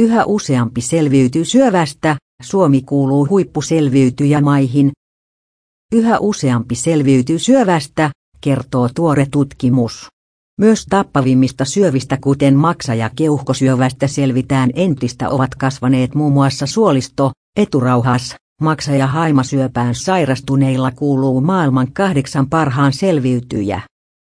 Yhä useampi selviytyy syövästä, Suomi kuuluu huippuselviytyjämaihin. Yhä useampi selviytyy syövästä, kertoo tuore tutkimus. Myös tappavimmista syövistä kuten maksa- ja keuhkosyövästä selvitään entistä ovat kasvaneet muun muassa suolisto, eturauhas, maksa- ja haimasyöpään sairastuneilla kuuluu maailman kahdeksan parhaan selviytyjä.